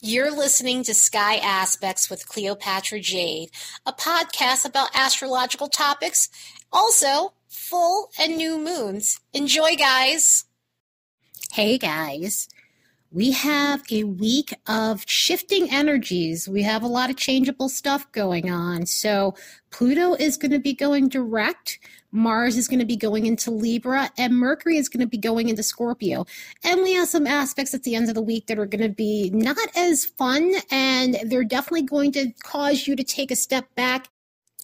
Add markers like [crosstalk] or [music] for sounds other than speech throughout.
You're listening to Sky Aspects with Cleopatra Jade, a podcast about astrological topics, also full and new moons. Enjoy, guys. Hey, guys. We have a week of shifting energies. We have a lot of changeable stuff going on. So, Pluto is going to be going direct Mars is going to be going into Libra, and Mercury is going to be going into Scorpio. And we have some aspects at the end of the week that are going to be not as fun, and they're definitely going to cause you to take a step back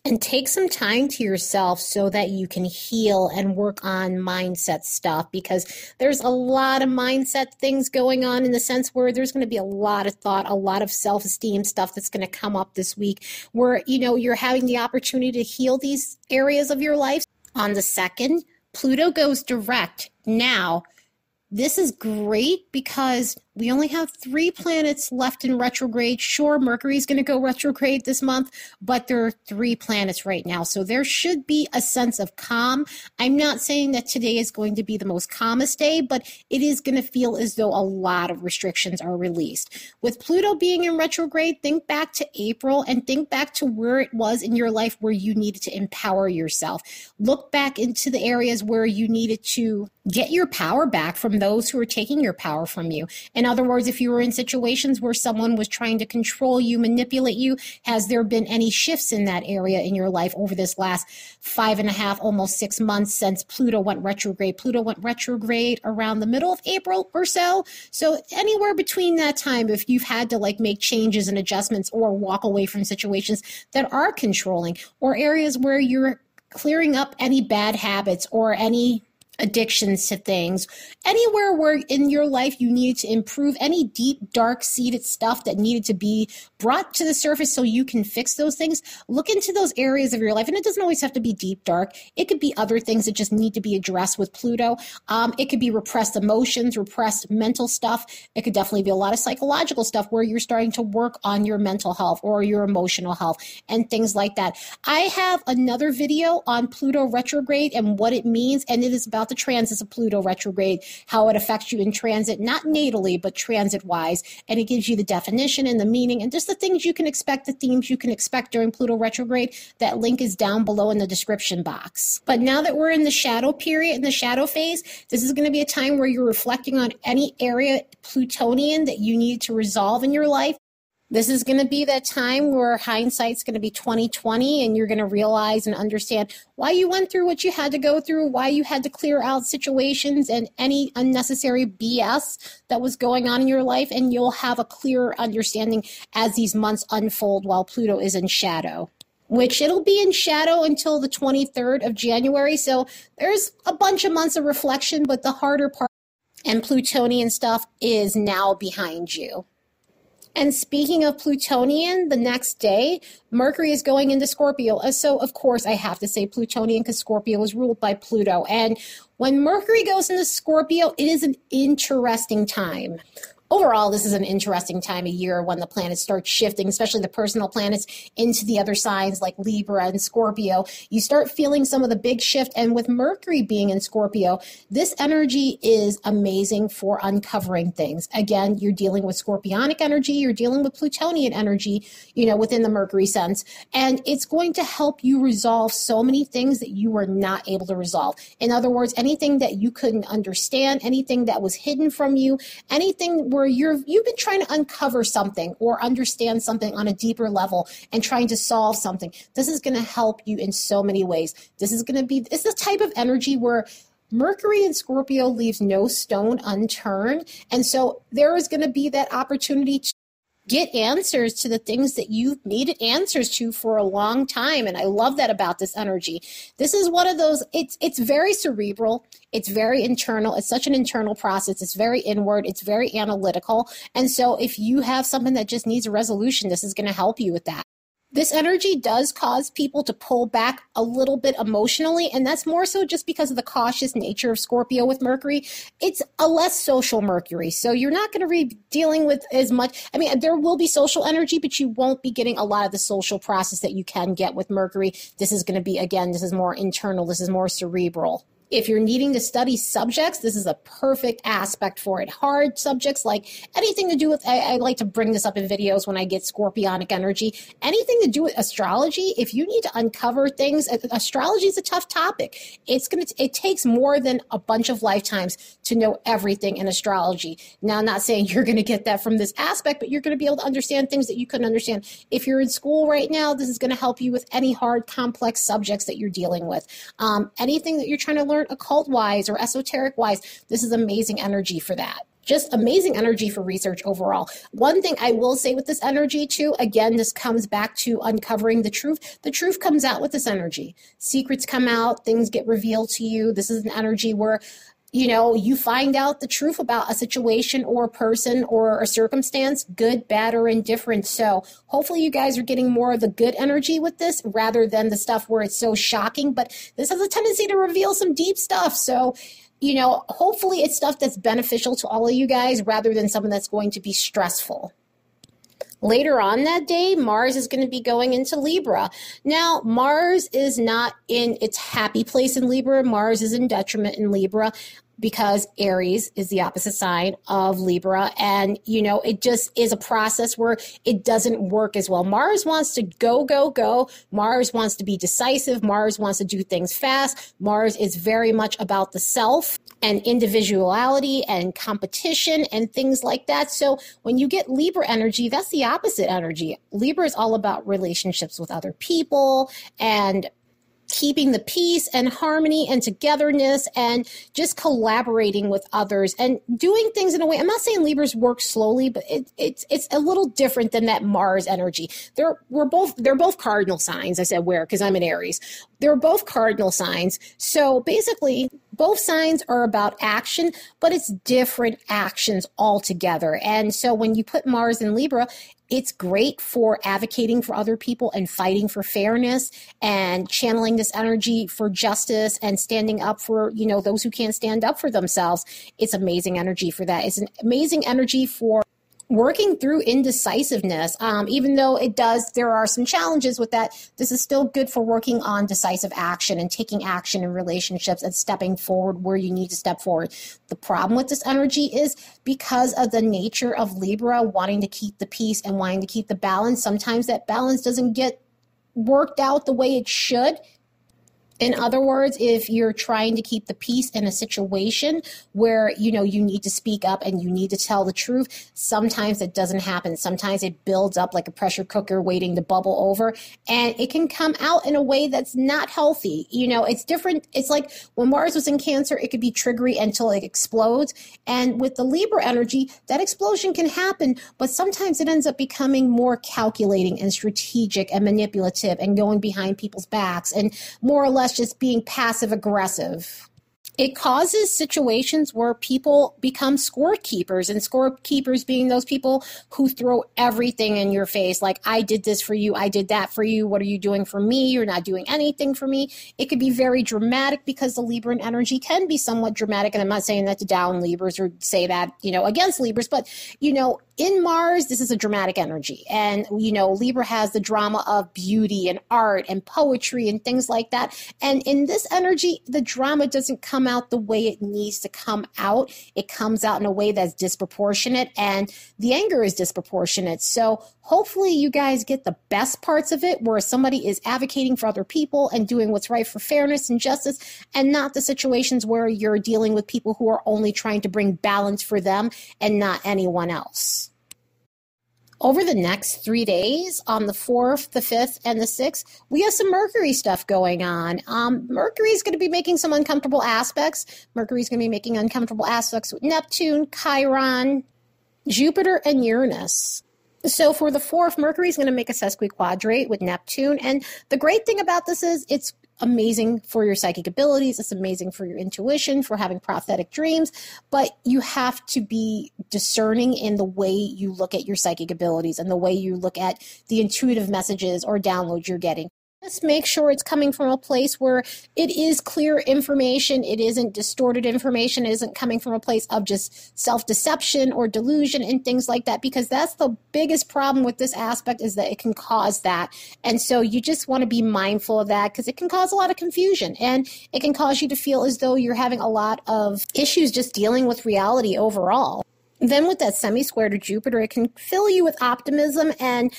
and take some time to yourself so that you can heal and work on mindset stuff because there's a lot of mindset things going on in the sense where there's going to be a lot of thought a lot of self-esteem stuff that's going to come up this week where you know you're having the opportunity to heal these areas of your life on the second, Pluto goes direct. Now, this is great because we only have three planets left in retrograde. Sure, Mercury is going to go retrograde this month, but there are three planets right now. So there should be a sense of calm. I'm not saying that today is going to be the most calmest day, but it is going to feel as though a lot of restrictions are released. With Pluto being in retrograde, think back to April and think back to where it was in your life where you needed to empower yourself. Look back into the areas where you needed to get your power back from those who are taking your power from you. Other words, if you were in situations where someone was trying to control you, manipulate you, has there been any shifts in that area in your life over this last five and a half, almost six months since Pluto went retrograde? Pluto went retrograde around the middle of April or so. So anywhere between that time, if you've had to like make changes and adjustments or walk away from situations that are controlling or areas where you're clearing up any bad habits or any addictions to things, anywhere where in your life you needed to improve, any deep, dark seated stuff that needed to be brought to the surface so you can fix those things, look into those areas of your life. And it doesn't always have to be deep, dark. It could be other things that just need to be addressed with Pluto. Um, it could be repressed emotions, repressed mental stuff. It could definitely be a lot of psychological stuff where you're starting to work on your mental health or your emotional health and things like that. I have another video on Pluto retrograde and what it means, and it is about the transits of Pluto retrograde, how it affects you in transit, not natally, but transit wise. And it gives you the definition and the meaning and just the things you can expect, the themes you can expect during Pluto retrograde. That link is down below in the description box. But now that we're in the shadow period, in the shadow phase, this is going to be a time where you're reflecting on any area Plutonian that you need to resolve in your life this is going to be that time where hindsight's going to be 2020 and you're going to realize and understand why you went through what you had to go through, why you had to clear out situations and any unnecessary BS that was going on in your life and you'll have a clearer understanding as these months unfold while Pluto is in shadow which it'll be in shadow until the 23rd of January. So there's a bunch of months of reflection, but the harder part and Plutonian stuff is now behind you. And speaking of Plutonian, the next day, Mercury is going into Scorpio. Uh, so, of course, I have to say Plutonian because Scorpio is ruled by Pluto. And when Mercury goes into Scorpio, it is an interesting time overall, this is an interesting time of year when the planets start shifting, especially the personal planets into the other signs like Libra and Scorpio. You start feeling some of the big shift. And with Mercury being in Scorpio, this energy is amazing for uncovering things. Again, you're dealing with scorpionic energy, you're dealing with plutonian energy, you know, within the Mercury sense. And it's going to help you resolve so many things that you were not able to resolve. In other words, anything that you couldn't understand, anything that was hidden from you, anything where you're you've been trying to uncover something or understand something on a deeper level and trying to solve something. This is going to help you in so many ways. This is going to be it's the type of energy where Mercury in Scorpio leaves no stone unturned. And so there is going to be that opportunity to get answers to the things that you've needed answers to for a long time. And i love that about this energy. This is one of those it's it's very cerebral. It's very internal. It's such an internal process. It's very inward. It's very analytical. And so if you have something that just needs a resolution this is going to help you with that this energy does cause people to pull back a little bit emotionally, and that's more so just because of the cautious nature of Scorpio with Mercury. It's a less social Mercury, so you're not going to be dealing with as much. I mean, there will be social energy, but you won't be getting a lot of the social process that you can get with Mercury. This is going to be, again, this is more internal, this is more cerebral. If you're needing to study subjects, this is a perfect aspect for it. Hard subjects like anything to do with, I, I, like to bring this up in videos when I get scorpionic energy, anything to do with astrology. If you need to uncover things, astrology is a tough topic. It's going to, it takes more than a bunch of lifetimes to know everything in astrology. Now, I'm not saying [laughs] you're going to get that from this aspect, but you're going to be able to understand things that you couldn't understand. If you're in school right now, this is going to help you with any hard, complex subjects that you're dealing with. Um, anything that you're trying to learn occult wise or esoteric wise, this is amazing energy for that just amazing energy for research overall. One thing I will say with this energy, too, again, this comes back to uncovering the truth. The truth comes out with this energy. Secrets come out, things get revealed to you. This is an energy where you know, you find out the truth about a situation or a person or a circumstance, good, bad, or indifferent. So hopefully you guys are getting more of the good energy with this rather than the stuff where it's so shocking. But this has a tendency to reveal some deep stuff. So, you know, hopefully it's stuff that's beneficial to all of you guys rather than something that's going to be stressful. Later on that day, Mars is going to be going into Libra. Now, Mars is not in its happy place in Libra. Mars is in detriment in Libra because Aries is the opposite sign of Libra. And, you know, it just is a process where it doesn't work as well. Mars wants to go, go, go. Mars wants to be decisive. Mars wants to do things fast. Mars is very much about the self and individuality and competition and things like that. So when you get Libra energy, that's the opposite energy. Libra is all about relationships with other people and keeping the peace and harmony and togetherness and just collaborating with others and doing things in a way. I'm not saying Libras work slowly, but it, it's it's a little different than that Mars energy. They're we're both they're both cardinal signs. I said where because I'm an Aries. They're both cardinal signs. So basically, both signs are about action, but it's different actions altogether. And so when you put Mars in Libra, it's great for advocating for other people and fighting for fairness and channeling this energy for justice and standing up for, you know, those who can't stand up for themselves. It's amazing energy for that. It's an amazing energy for working through indecisiveness, um, even though it does, there are some challenges with that. This is still good for working on decisive action and taking action in relationships and stepping forward where you need to step forward. The problem with this energy is because of the nature of Libra wanting to keep the peace and wanting to keep the balance, sometimes that balance doesn't get worked out the way it should in other words, if you're trying to keep the peace in a situation where, you know, you need to speak up and you need to tell the truth, sometimes it doesn't happen. Sometimes it builds up like a pressure cooker waiting to bubble over and it can come out in a way that's not healthy. You know, it's different. It's like when Mars was in Cancer, it could be triggery until it explodes. And with the Libra energy, that explosion can happen, but sometimes it ends up becoming more calculating and strategic and manipulative and going behind people's backs and more or less just being passive aggressive it causes situations where people become scorekeepers and scorekeepers being those people who throw everything in your face like i did this for you i did that for you what are you doing for me you're not doing anything for me it could be very dramatic because the libran energy can be somewhat dramatic and i'm not saying that to down libras or say that you know against libras but you know in Mars, this is a dramatic energy. And, you know, Libra has the drama of beauty and art and poetry and things like that. And in this energy, the drama doesn't come out the way it needs to come out. It comes out in a way that's disproportionate and the anger is disproportionate. So hopefully you guys get the best parts of it where somebody is advocating for other people and doing what's right for fairness and justice and not the situations where you're dealing with people who are only trying to bring balance for them and not anyone else over the next three days on the 4th, the 5th, and the 6th, we have some Mercury stuff going on. Um, Mercury is going to be making some uncomfortable aspects. Mercury is going to be making uncomfortable aspects with Neptune, Chiron, Jupiter, and Uranus. So for the 4th, Mercury is going to make a sesquiquadrate with Neptune. And the great thing about this is it's amazing for your psychic abilities. It's amazing for your intuition, for having prophetic dreams, but you have to be discerning in the way you look at your psychic abilities and the way you look at the intuitive messages or downloads you're getting. Just make sure it's coming from a place where it is clear information. It isn't distorted information. It isn't coming from a place of just self deception or delusion and things like that, because that's the biggest problem with this aspect is that it can cause that. And so you just want to be mindful of that because it can cause a lot of confusion and it can cause you to feel as though you're having a lot of issues just dealing with reality overall. Then with that semi square to Jupiter, it can fill you with optimism and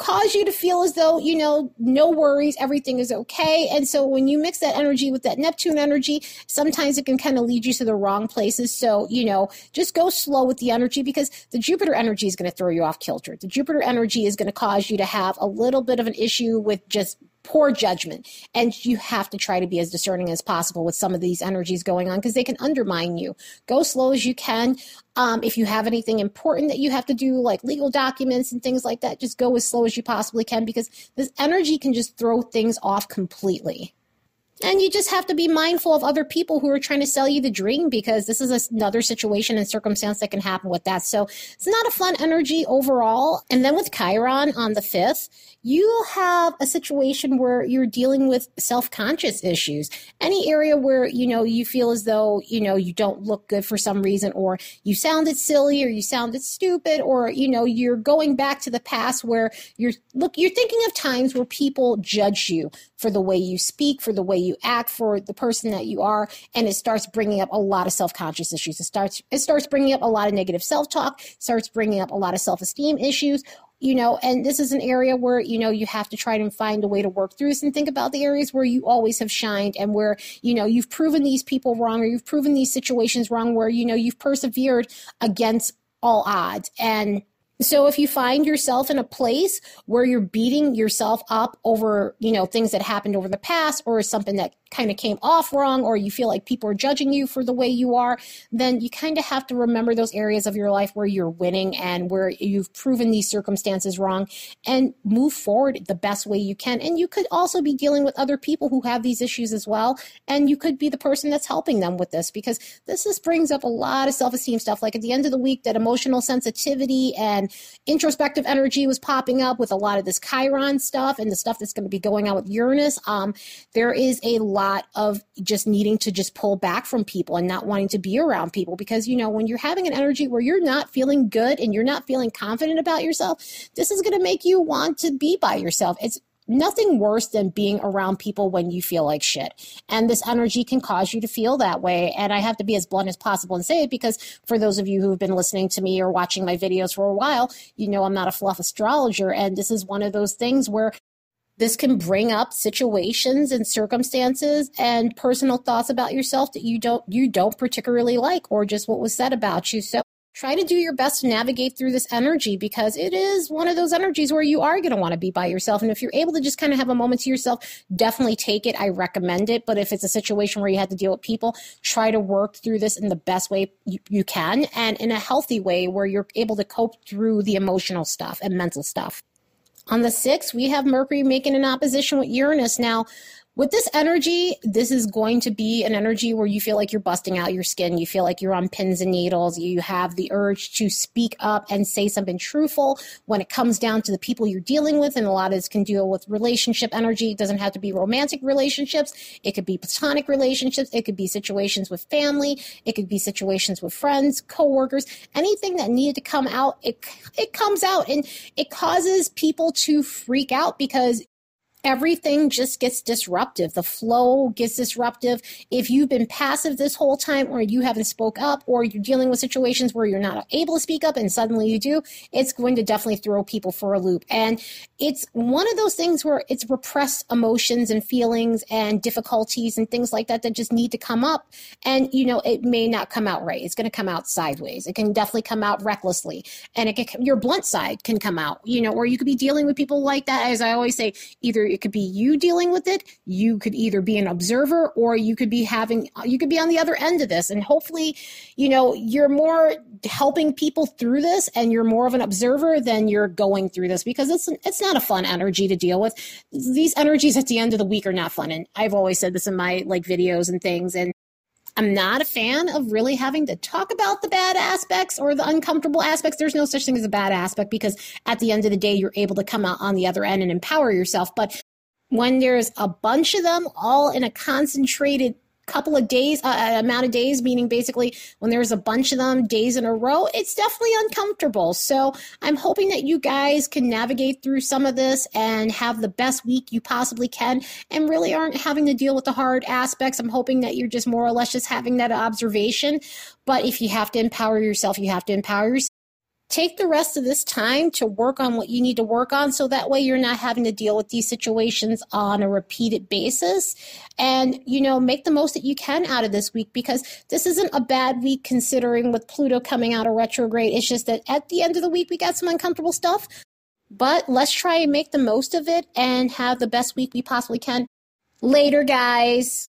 cause you to feel as though, you know, no worries, everything is okay. And so when you mix that energy with that Neptune energy, sometimes it can kind of lead you to the wrong places. So, you know, just go slow with the energy because the Jupiter energy is going to throw you off kilter. The Jupiter energy is going to cause you to have a little bit of an issue with just poor judgment. And you have to try to be as discerning as possible with some of these energies going on because they can undermine you. Go slow as you can. Um, if you have anything important that you have to do, like legal documents and things like that, just go as slow as you possibly can because this energy can just throw things off completely. And you just have to be mindful of other people who are trying to sell you the dream because this is another situation and circumstance that can happen with that. So it's not a fun energy overall. And then with Chiron on the 5th, you have a situation where you're dealing with self-conscious issues. Any area where, you know, you feel as though, you know, you don't look good for some reason or you sounded silly or you sounded stupid or, you know, you're going back to the past where you're look you're thinking of times where people judge you for the way you speak, for the way you act, for the person that you are, and it starts bringing up a lot of self-conscious issues. It starts it starts bringing up a lot of negative self-talk, starts bringing up a lot of self-esteem issues you know and this is an area where you know you have to try and find a way to work through this and think about the areas where you always have shined and where you know you've proven these people wrong or you've proven these situations wrong where you know you've persevered against all odds and so if you find yourself in a place where you're beating yourself up over, you know, things that happened over the past or something that kind of came off wrong or you feel like people are judging you for the way you are, then you kind of have to remember those areas of your life where you're winning and where you've proven these circumstances wrong and move forward the best way you can. And you could also be dealing with other people who have these issues as well. And you could be the person that's helping them with this because this just brings up a lot of self esteem stuff. Like at the end of the week, that emotional sensitivity and introspective energy was popping up with a lot of this Chiron stuff and the stuff that's going to be going on with Uranus. Um, there is a lot lot of just needing to just pull back from people and not wanting to be around people because you know when you're having an energy where you're not feeling good and you're not feeling confident about yourself this is going to make you want to be by yourself it's nothing worse than being around people when you feel like shit. And this energy can cause you to feel that way. And I have to be as blunt as possible and say it because for those of you who have been listening to me or watching my videos for a while, you know I'm not a fluff astrologer. And this is one of those things where this can bring up situations and circumstances and personal thoughts about yourself that you don't you don't particularly like or just what was said about you. So try to do your best to navigate through this energy because it is one of those energies where you are going to want to be by yourself. And if you're able to just kind of have a moment to yourself definitely take it. I recommend it. But if it's a situation where you have to deal with people try to work through this in the best way you, you can and in a healthy way where you're able to cope through the emotional stuff and mental stuff on the 6th, we have Mercury making an opposition with Uranus. Now, with this energy, this is going to be an energy where you feel like you're busting out your skin. You feel like you're on pins and needles. You have the urge to speak up and say something truthful when it comes down to the people you're dealing with. And a lot of this can deal with relationship energy. It doesn't have to be romantic relationships. It could be platonic relationships. It could be situations with family. It could be situations with friends, coworkers, anything that needed to come out. It, it comes out and it causes people to freak out because everything just gets disruptive. The flow gets disruptive. If you've been passive this whole time or you haven't spoke up or you're dealing with situations where you're not able to speak up and suddenly you do, it's going to definitely throw people for a loop. And it's one of those things where it's repressed emotions and feelings and difficulties and things like that that just need to come up. And, you know, it may not come out right. It's going to come out sideways. It can definitely come out recklessly. And it can, your blunt side can come out, you know, or you could be dealing with people like that. As I always say, either it could be you dealing with it. You could either be an observer or you could be having, you could be on the other end of this. And hopefully, you know, you're more helping people through this and you're more of an observer than you're going through this because it's, it's not a fun energy to deal with. These energies at the end of the week are not fun. And I've always said this in my like videos and things. And I'm not a fan of really having to talk about the bad aspects or the uncomfortable aspects. There's no such thing as a bad aspect because at the end of the day, you're able to come out on the other end and empower yourself. But when there's a bunch of them all in a concentrated couple of days, uh, uh, amount of days, meaning basically when there's a bunch of them days in a row, it's definitely uncomfortable. So I'm hoping that you guys can navigate through some of this and have the best week you possibly can and really aren't having to deal with the hard aspects. I'm hoping that you're just more or less just having that observation. But if you have to empower yourself, you have to empower yourself take the rest of this time to work on what you need to work on so that way you're not having to deal with these situations on a repeated basis. And you know make the most that you can out of this week because this isn't a bad week considering with pluto coming out of retrograde. It's just that at the end of the week we got some uncomfortable stuff. But let's try and make the most of it and have the best week we possibly can. Later guys